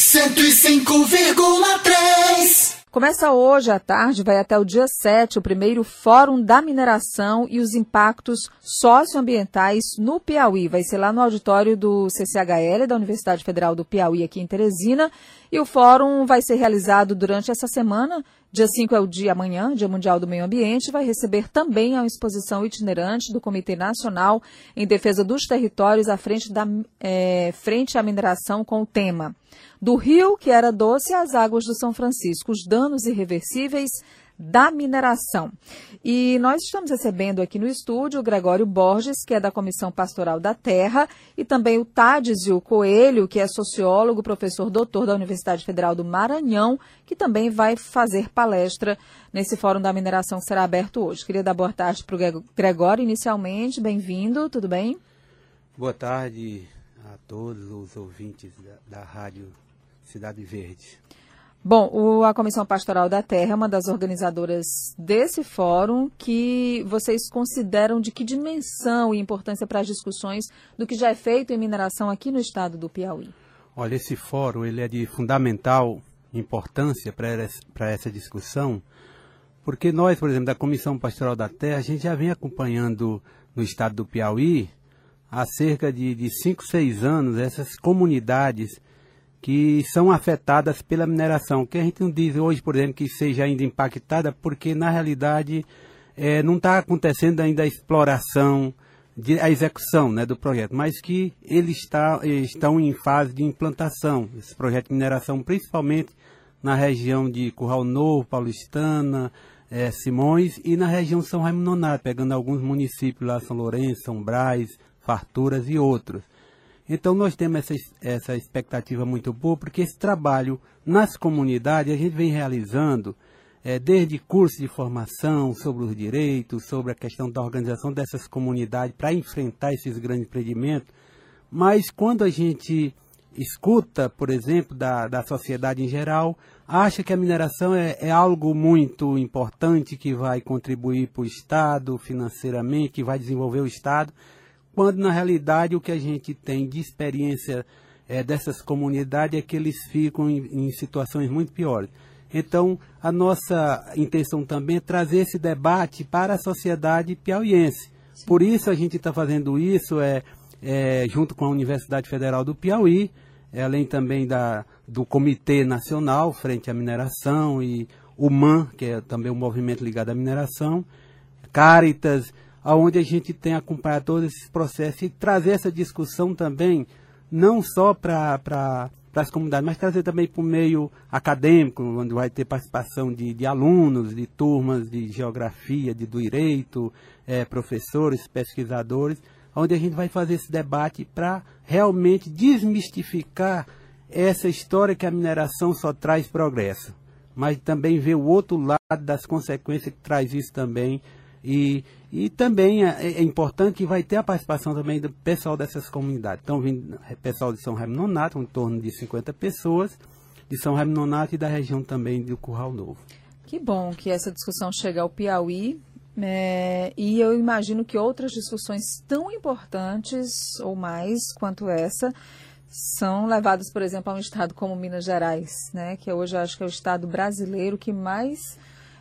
105,3 Começa hoje à tarde, vai até o dia 7, o primeiro Fórum da Mineração e os Impactos Socioambientais no Piauí. Vai ser lá no auditório do CCHL, da Universidade Federal do Piauí, aqui em Teresina. E o fórum vai ser realizado durante essa semana. Dia 5 é o dia amanhã, Dia Mundial do Meio Ambiente. Vai receber também a exposição itinerante do Comitê Nacional em Defesa dos Territórios à frente, da, é, frente à mineração com o tema do rio, que era doce, às águas do São Francisco, os danos irreversíveis da mineração. E nós estamos recebendo aqui no estúdio o Gregório Borges, que é da Comissão Pastoral da Terra, e também o Tádizio Coelho, que é sociólogo, professor doutor da Universidade Federal do Maranhão, que também vai fazer palestra nesse Fórum da Mineração que será aberto hoje. Queria dar boa tarde para o Gregório inicialmente. Bem-vindo, tudo bem? Boa tarde a todos os ouvintes da, da Rádio Cidade Verde. Bom, o, a Comissão Pastoral da Terra é uma das organizadoras desse fórum que vocês consideram de que dimensão e importância para as discussões do que já é feito em mineração aqui no estado do Piauí? Olha, esse fórum ele é de fundamental importância para essa discussão, porque nós, por exemplo, da Comissão Pastoral da Terra, a gente já vem acompanhando no estado do Piauí há cerca de 5, 6 anos essas comunidades que são afetadas pela mineração, que a gente não diz hoje, por exemplo, que seja ainda impactada, porque na realidade é, não está acontecendo ainda a exploração, de, a execução né, do projeto, mas que eles está, estão em fase de implantação, esse projeto de mineração, principalmente na região de Curral Novo, Paulistana, é, Simões e na região São Raimundo Nonato, pegando alguns municípios lá, São Lourenço, São Braz, Farturas e outros. Então nós temos essa, essa expectativa muito boa, porque esse trabalho nas comunidades a gente vem realizando é, desde cursos de formação sobre os direitos, sobre a questão da organização dessas comunidades para enfrentar esses grandes empreendimentos. Mas quando a gente escuta, por exemplo, da, da sociedade em geral, acha que a mineração é, é algo muito importante que vai contribuir para o Estado financeiramente, que vai desenvolver o Estado quando na realidade o que a gente tem de experiência é, dessas comunidades é que eles ficam em, em, situações muito piores. Então, a nossa intenção também é trazer esse debate para a sociedade piauiense. Sim. Por isso a gente está fazendo isso é, é, junto com a Universidade Federal do Piauí, é, além também da, do Comitê Nacional frente à mineração e o MAN, que é também um movimento ligado à mineração, Caritas, onde a gente tem acompanhado todos esses processos e trazer essa discussão também, não só para as comunidades, mas trazer também para o meio acadêmico, onde vai ter participação de, de alunos, de turmas de geografia, de direito, é, professores, pesquisadores, onde a gente vai fazer esse debate para realmente desmistificar essa história que a mineração só traz progresso, mas também ver o outro lado das consequências que traz isso também e, e também é, é, importante que vai ter a participação também do pessoal dessas comunidades. Então, vindo pessoal de São Raimundo Nonato, em torno de 50 pessoas, de São Raimundo Nonato e da região também do Curral Novo. Que bom que essa discussão chega ao Piauí. É, e eu imagino que outras discussões tão importantes ou mais quanto essa são levadas, por exemplo, a um estado como Minas Gerais, né, que hoje eu acho que é o estado brasileiro que mais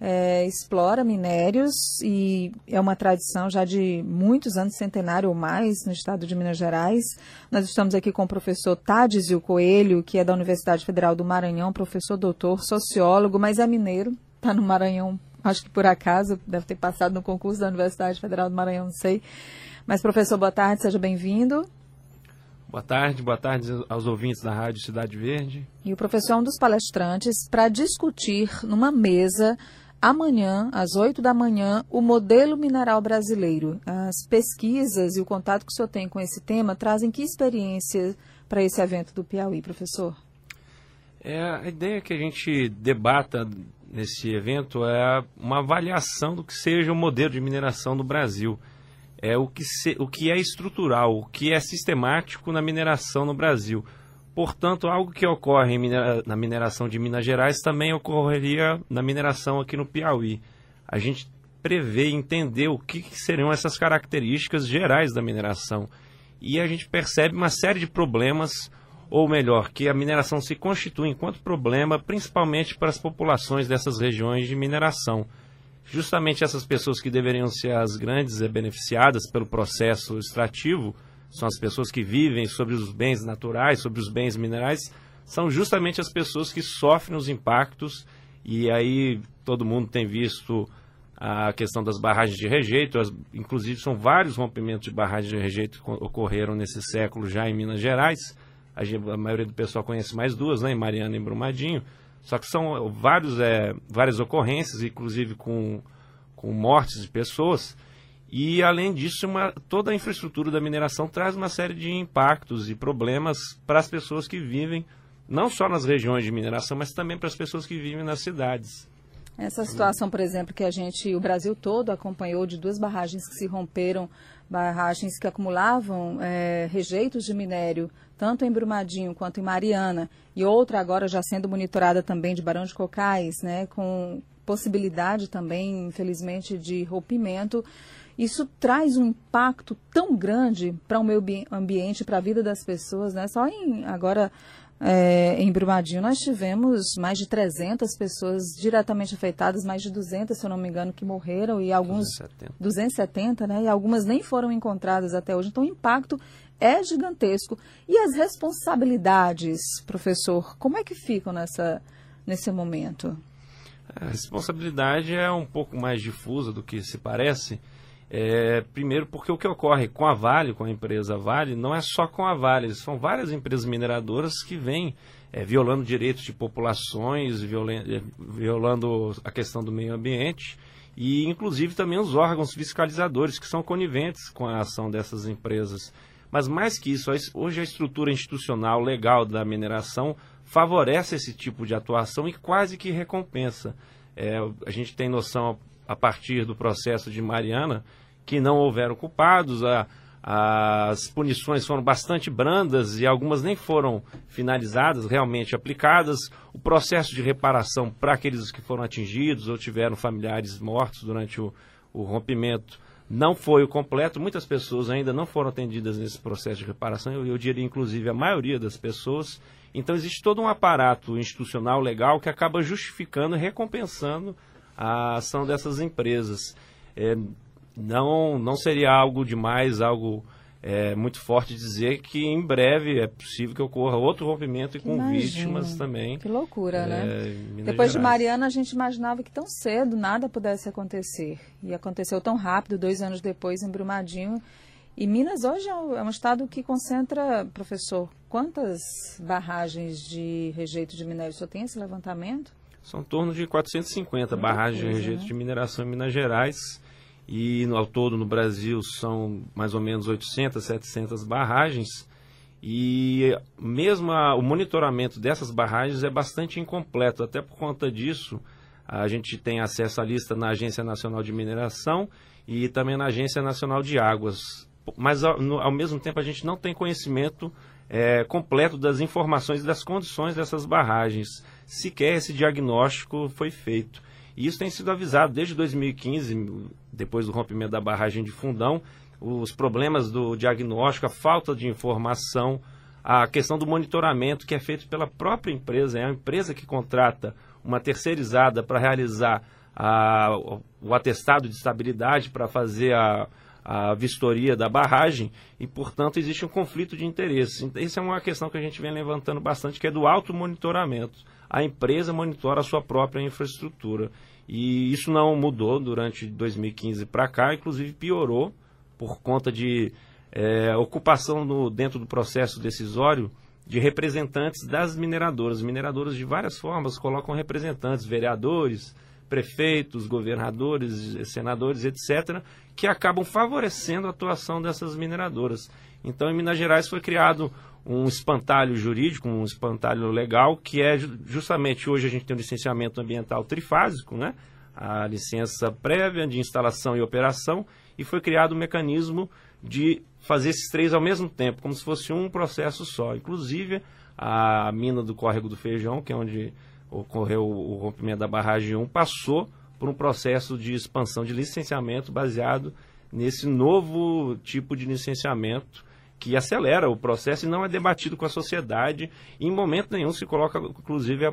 é, explora minérios e é uma tradição já de muitos anos, centenário ou mais, no estado de Minas Gerais. Nós estamos aqui com o professor Tádizio Coelho, que é da Universidade Federal do Maranhão, professor doutor, sociólogo, mas é mineiro, está no Maranhão, acho que por acaso, deve ter passado no concurso da Universidade Federal do Maranhão, não sei. Mas, professor, boa tarde, seja bem-vindo. Boa tarde, boa tarde aos ouvintes da Rádio Cidade Verde. E o professor é um dos palestrantes para discutir numa mesa amanhã, às 8 da manhã, o modelo mineral brasileiro. As pesquisas e o contato que o senhor tem com esse tema trazem que experiência para esse evento do Piauí, professor? É, a ideia que a gente debata nesse evento é uma avaliação do que seja o modelo de mineração do Brasil. É o que, se, o que é estrutural, o que é sistemático na mineração no Brasil. Portanto, algo que ocorre minera na mineração de Minas Gerais também ocorreria na mineração aqui no Piauí. A gente prevê entender o que, que seriam essas características gerais da mineração. E a gente percebe uma série de problemas ou melhor, que a mineração se constitui enquanto problema, principalmente para as populações dessas regiões de mineração. Justamente essas pessoas que deveriam ser as grandes beneficiadas pelo processo extrativo, são as pessoas que vivem sobre os bens naturais, sobre os bens minerais, são justamente as pessoas que sofrem os impactos e aí todo mundo tem visto a questão das barragens de rejeito, as, inclusive são vários rompimentos de barragens de rejeito que ocorreram nesse século já em Minas Gerais. A, a maioria do pessoal conhece mais duas, né, em Mariana e Brumadinho. Só que são vários, é, várias ocorrências, inclusive com, com mortes de pessoas. E, além disso, uma, toda a infraestrutura da mineração traz uma série de impactos e problemas para as pessoas que vivem, não só nas regiões de mineração, mas também para as pessoas que vivem nas cidades. Essa situação, por exemplo, que a gente, o Brasil todo acompanhou de duas barragens que se romperam, barragens que acumulavam é, rejeitos de minério, tanto em Brumadinho quanto em Mariana, e outra agora já sendo monitorada também de Barão de Cocais, né, com possibilidade também, infelizmente, de rompimento. Isso traz um impacto tão grande para o meio ambiente, para a vida das pessoas, né? Só em agora é, em Brumadinho nós tivemos mais de 300 pessoas diretamente afetadas, mais de 200, se eu não me engano, que morreram e alguns 270, 270 né? E algumas nem foram encontradas até hoje. Então o impacto é gigantesco. E as responsabilidades, professor, como é que ficam nessa, nesse momento? A responsabilidade é um pouco mais difusa do que se parece. É, primeiro, porque o que ocorre com a Vale, com a empresa Vale, não é só com a Vale, são várias empresas mineradoras que vêm é, violando direitos de populações, é, violando a questão do meio ambiente e, inclusive, também os órgãos fiscalizadores que são coniventes com a ação dessas empresas. Mas, mais que isso, hoje a estrutura institucional legal da mineração favorece esse tipo de atuação e quase que recompensa. É, a gente tem noção, a partir do processo de Mariana, que não houveram culpados, a, as punições foram bastante brandas e algumas nem foram finalizadas, realmente aplicadas. O processo de reparação para aqueles que foram atingidos ou tiveram familiares mortos durante o, o rompimento não foi o completo. Muitas pessoas ainda não foram atendidas nesse processo de reparação, eu, eu diria inclusive a maioria das pessoas. Então existe todo um aparato institucional legal que acaba justificando e recompensando a ação dessas empresas. É, não, não seria algo demais, algo é, muito forte dizer que em breve é possível que ocorra outro rompimento e com Imagina. vítimas também. Que loucura, é, né? Depois Gerais. de Mariana, a gente imaginava que tão cedo nada pudesse acontecer. E aconteceu tão rápido, dois anos depois, em Brumadinho. E Minas hoje é um, é estado que concentra, professor, quantas barragens de rejeito de minério? Só tem esse levantamento? São em torno de 450 barragens coisa, de rejeito né? de mineração em Minas Gerais e ao todo no Brasil são mais ou menos 800, 700 barragens. E mesmo a, o monitoramento dessas barragens é bastante incompleto, até por conta disso a gente tem acesso à lista na Agência Nacional de Mineração e também na Agência Nacional de Águas. Mas ao, no, ao mesmo tempo a gente não tem conhecimento é, completo das informações e das condições dessas barragens. Sequer esse diagnóstico foi feito. E isso tem sido avisado desde 2015, depois do rompimento da barragem de Fundão, os problemas do diagnóstico, a falta de informação, a questão do monitoramento que é feito pela própria empresa, é a empresa que contrata uma terceirizada para realizar a, o atestado de estabilidade, para fazer a, a vistoria da barragem e, portanto, existe um conflito de interesses. Então, essa é uma questão que a gente vem levantando bastante, que é do auto monitoramento a empresa monitora a sua própria infraestrutura. E isso não mudou durante 2015 para cá, inclusive piorou por conta de é, ocupação no, dentro do processo decisório de representantes das mineradoras. Mineradoras de várias formas colocam representantes, vereadores, prefeitos, governadores, senadores, etc., que acabam favorecendo a atuação dessas mineradoras. Então, em Minas Gerais foi criado um espantalho jurídico, um espantalho legal, que é justamente hoje a gente tem um licenciamento ambiental trifásico, né? a licença prévia de instalação e operação, e foi criado um mecanismo de fazer esses três ao mesmo tempo, como se fosse um processo só. Inclusive, a mina do Córrego do Feijão, que é onde ocorreu o rompimento da barragem 1, passou por um processo de expansão de licenciamento baseado nesse novo tipo de licenciamento que acelera o processo e não é debatido com a sociedade. Em momento nenhum se coloca, inclusive, a,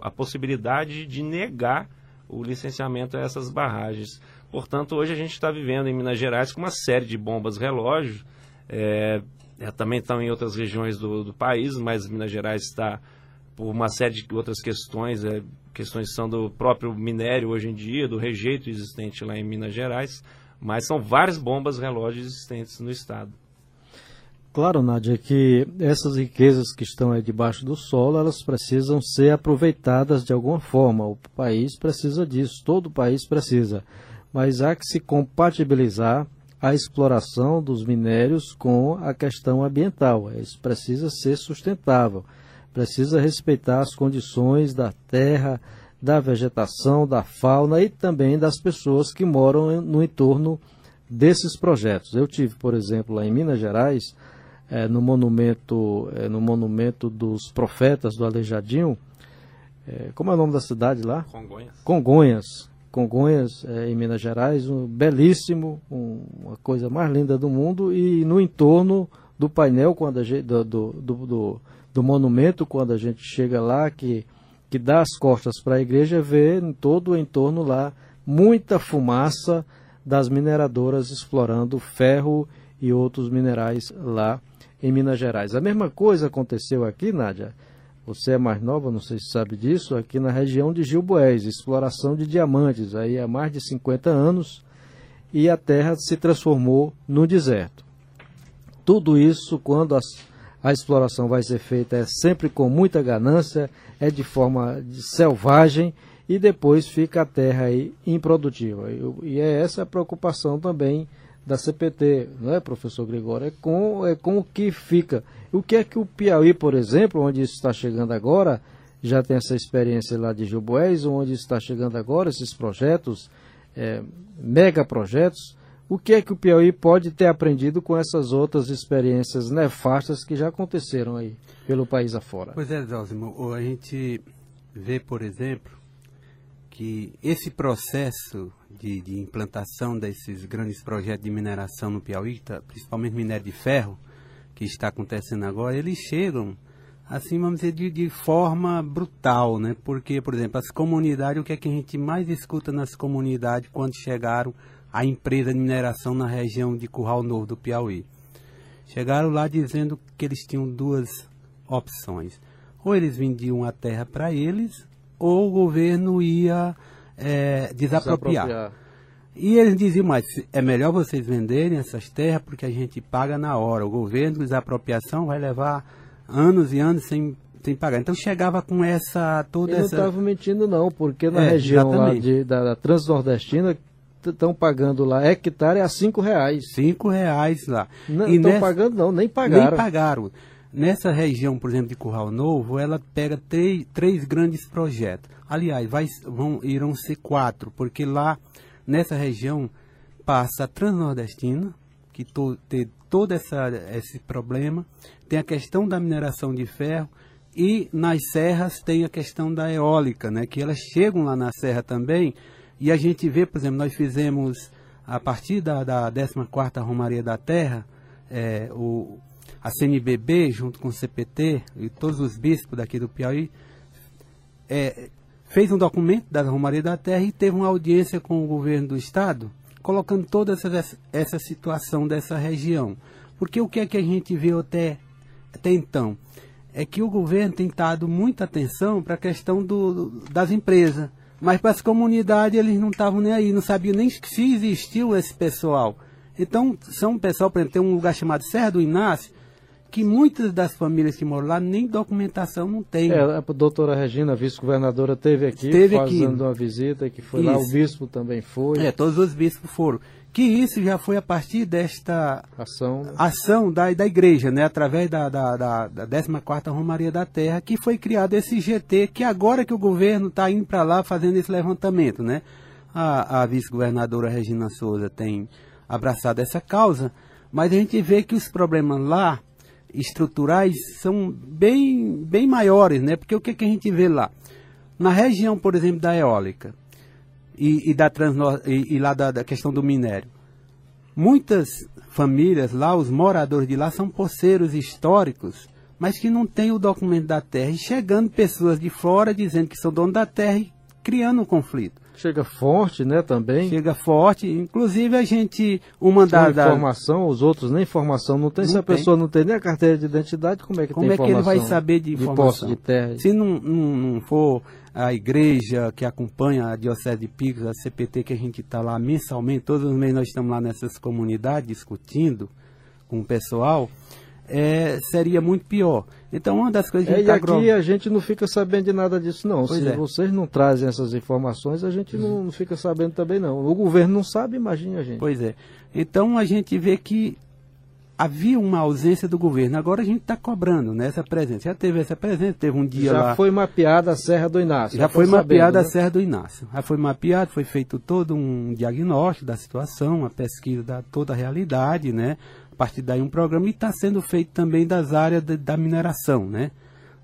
a possibilidade de negar o licenciamento a essas barragens. Portanto, hoje a gente está vivendo em Minas Gerais com uma série de bombas relógio. É, é, também estão em outras regiões do, do, país, mas Minas Gerais está por uma série de outras questões, é, questões são do próprio minério hoje em dia, do rejeito existente lá em Minas Gerais, mas são várias bombas relógios existentes no estado. Claro, Nádia, que essas riquezas que estão aí debaixo do solo, elas precisam ser aproveitadas de alguma forma. O país precisa disso, todo o país precisa. Mas há que se compatibilizar a exploração dos minérios com a questão ambiental. Isso precisa ser sustentável, precisa respeitar as condições da terra, da vegetação, da fauna e também das pessoas que moram no entorno desses projetos. Eu tive, por exemplo, lá em Minas Gerais, é, no monumento é, no monumento dos profetas do Aleijadinho. É, como é o nome da cidade lá? Congonhas. Congonhas. Congonhas, é, em Minas Gerais, um, belíssimo, um, uma coisa mais linda do mundo. E no entorno do painel, quando a gente, do, do, do, do monumento, quando a gente chega lá, que, que dá as costas para a igreja, vê em todo o entorno lá muita fumaça das mineradoras explorando ferro e outros minerais lá em Minas Gerais. A mesma coisa aconteceu aqui, Nádia. Você é mais nova, não sei se sabe disso, aqui na região de Gilboés, exploração de diamantes, aí há mais de 50 anos, e a terra se transformou no deserto. Tudo isso, quando a exploração vai ser feita, é sempre com muita ganância, é de forma de selvagem, e depois fica a terra aí improdutiva. E, e é essa a preocupação também da CPT, não é, professor Gregório? É com, é com o que fica. O que é que o Piauí, por exemplo, onde isso está chegando agora, já tem essa experiência lá de Gilboés, onde está chegando agora esses projetos, é, mega projetos, o que é que o Piauí pode ter aprendido com essas outras experiências nefastas que já aconteceram aí pelo país afora? Pois é, Zózimo, a gente vê, por exemplo, que esse processo de, de, implantação desses grandes projetos de mineração no Piauí, tá, principalmente minério de ferro, que está acontecendo agora, eles chegam, assim, vamos dizer, de, de, forma brutal, né? Porque, por exemplo, as comunidades, o que é que a gente mais escuta nas comunidades quando chegaram a empresa de mineração na região de Curral Novo do Piauí? Chegaram lá dizendo que eles tinham duas opções. Ou eles vendiam a terra para eles, ou o governo ia é, desapropriar. desapropriar. E eles diziam, mas é melhor vocês venderem essas terras porque a gente paga na hora. O governo, desapropriação, vai levar anos e anos sem, sem pagar. Então chegava com essa toda Ele essa. não estava mentindo não, porque na é, região lá de, da, da Transnordestina estão pagando lá hectare a cinco reais. Cinco reais lá. Não estão nessa... pagando não, nem pagaram. Nem pagaram. Nessa região, por exemplo, de Curral Novo, ela pega três, três grandes projetos. Aliás, vai, vão, irão ser quatro, porque lá, nessa região, passa a Transnordestina, que to, tem todo essa, esse problema, tem a questão da mineração de ferro, e nas serras tem a questão da eólica, né, que elas chegam lá na serra também, e a gente vê, por exemplo, nós fizemos, a partir da, da 14ª Romaria da Terra, é, o a CNBB, junto com o CPT e todos os bispos daqui do Piauí, é, fez um documento da Romaria da Terra e teve uma audiência com o governo do Estado, colocando toda essa, essa situação dessa região. Porque o que é que a gente viu até, até então? É que o governo tem dado muita atenção para a questão do, das empresas. Mas para as comunidades eles não estavam nem aí, não sabiam nem se existiu esse pessoal. Então, são pessoal, por exemplo, tem um lugar chamado Serra do Inácio, que muitas das famílias que moram lá nem documentação não tem. É, a doutora Regina, vice-governadora, teve aqui teve fazendo aqui. uma visita, que foi isso. lá, o bispo também foi. É, todos os bispos foram. Que isso já foi a partir desta ação, ação da, da igreja, né, através da, da, da, da 14ª Romaria da Terra, que foi criado esse GT, que agora que o governo está indo para lá fazendo esse levantamento, né? A, a vice-governadora Regina Souza tem abraçado essa causa, mas a gente vê que os problemas lá estruturais são bem, bem maiores, né? Porque o que, que a gente vê lá? Na região, por exemplo, da eólica e, e da transnor, e, e lá da, da, questão do minério, muitas famílias lá, os moradores de lá, são poceiros históricos, mas que não têm o documento da terra. E chegando pessoas de fora dizendo que são donos da terra e criando um conflito. Chega forte, né, também. Chega forte. Inclusive a gente, uma da, da informação, os outros nem informação não tem. Não Se a tem. pessoa não tem nem a carteira de identidade, como é que como tem é que ele vai saber de informação? De, de terra. Se não, não, não for a igreja que acompanha a Diocese de Picos, a CPT, que a gente está lá mensalmente, todos os meses nós estamos lá nessas comunidades discutindo com o pessoal, é, seria muito pior. Então, uma das coisas que é, a gente tá aqui a gente não fica sabendo de nada disso, não. Pois Se é. vocês não trazem essas informações, a gente não, não, fica sabendo também, não. O governo não sabe, imagine a gente. Pois é. Então, a gente vê que havia uma ausência do governo. Agora a gente está cobrando né, essa presença. Já teve essa presença, teve um dia já lá. Já foi mapeada a Serra do Inácio. Já, já foi mapeada a né? Serra do Inácio. Já foi mapeado, foi feito todo um diagnóstico da situação, uma pesquisa da toda a realidade, né? Partir daí um programa e está sendo feito também das áreas de, da mineração, né?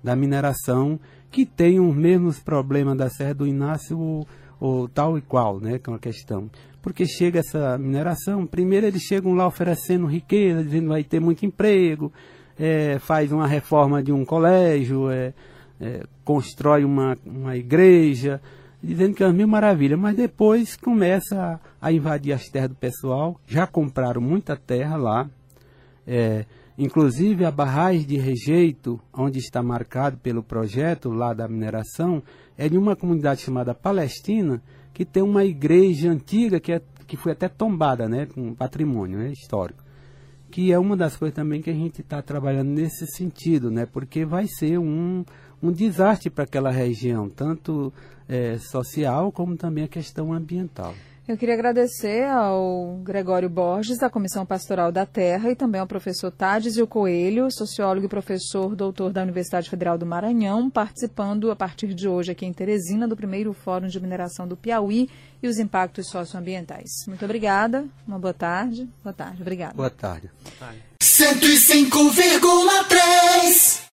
Da mineração que tem os mesmos problemas da Serra do Inácio ou, ou tal e qual, né? Com a questão porque chega essa mineração, primeiro eles chegam lá oferecendo riqueza, dizendo que vai ter muito emprego, é, faz uma reforma de um colégio, é, é, constrói uma, uma igreja, dizendo que é mil maravilhas, mas depois começa a, a, invadir as terras do pessoal, já compraram muita terra lá, é, inclusive a barragem de rejeito, onde está marcado pelo projeto lá da mineração, é de uma comunidade chamada Palestina, que tem uma igreja antiga que, é, que foi até tombada, né, com patrimônio né, histórico. Que é uma das coisas também que a gente está trabalhando nesse sentido, né, porque vai ser um, um desastre para aquela região, tanto é, social como também a questão ambiental. Eu queria agradecer ao Gregório Borges, da Comissão Pastoral da Terra, e também ao professor Tades Coelho, sociólogo e professor doutor da Universidade Federal do Maranhão, participando a partir de hoje aqui em Teresina do primeiro Fórum de Mineração do Piauí e os impactos socioambientais. Muito obrigada, uma boa tarde. Boa tarde, obrigada. Boa tarde. 105,3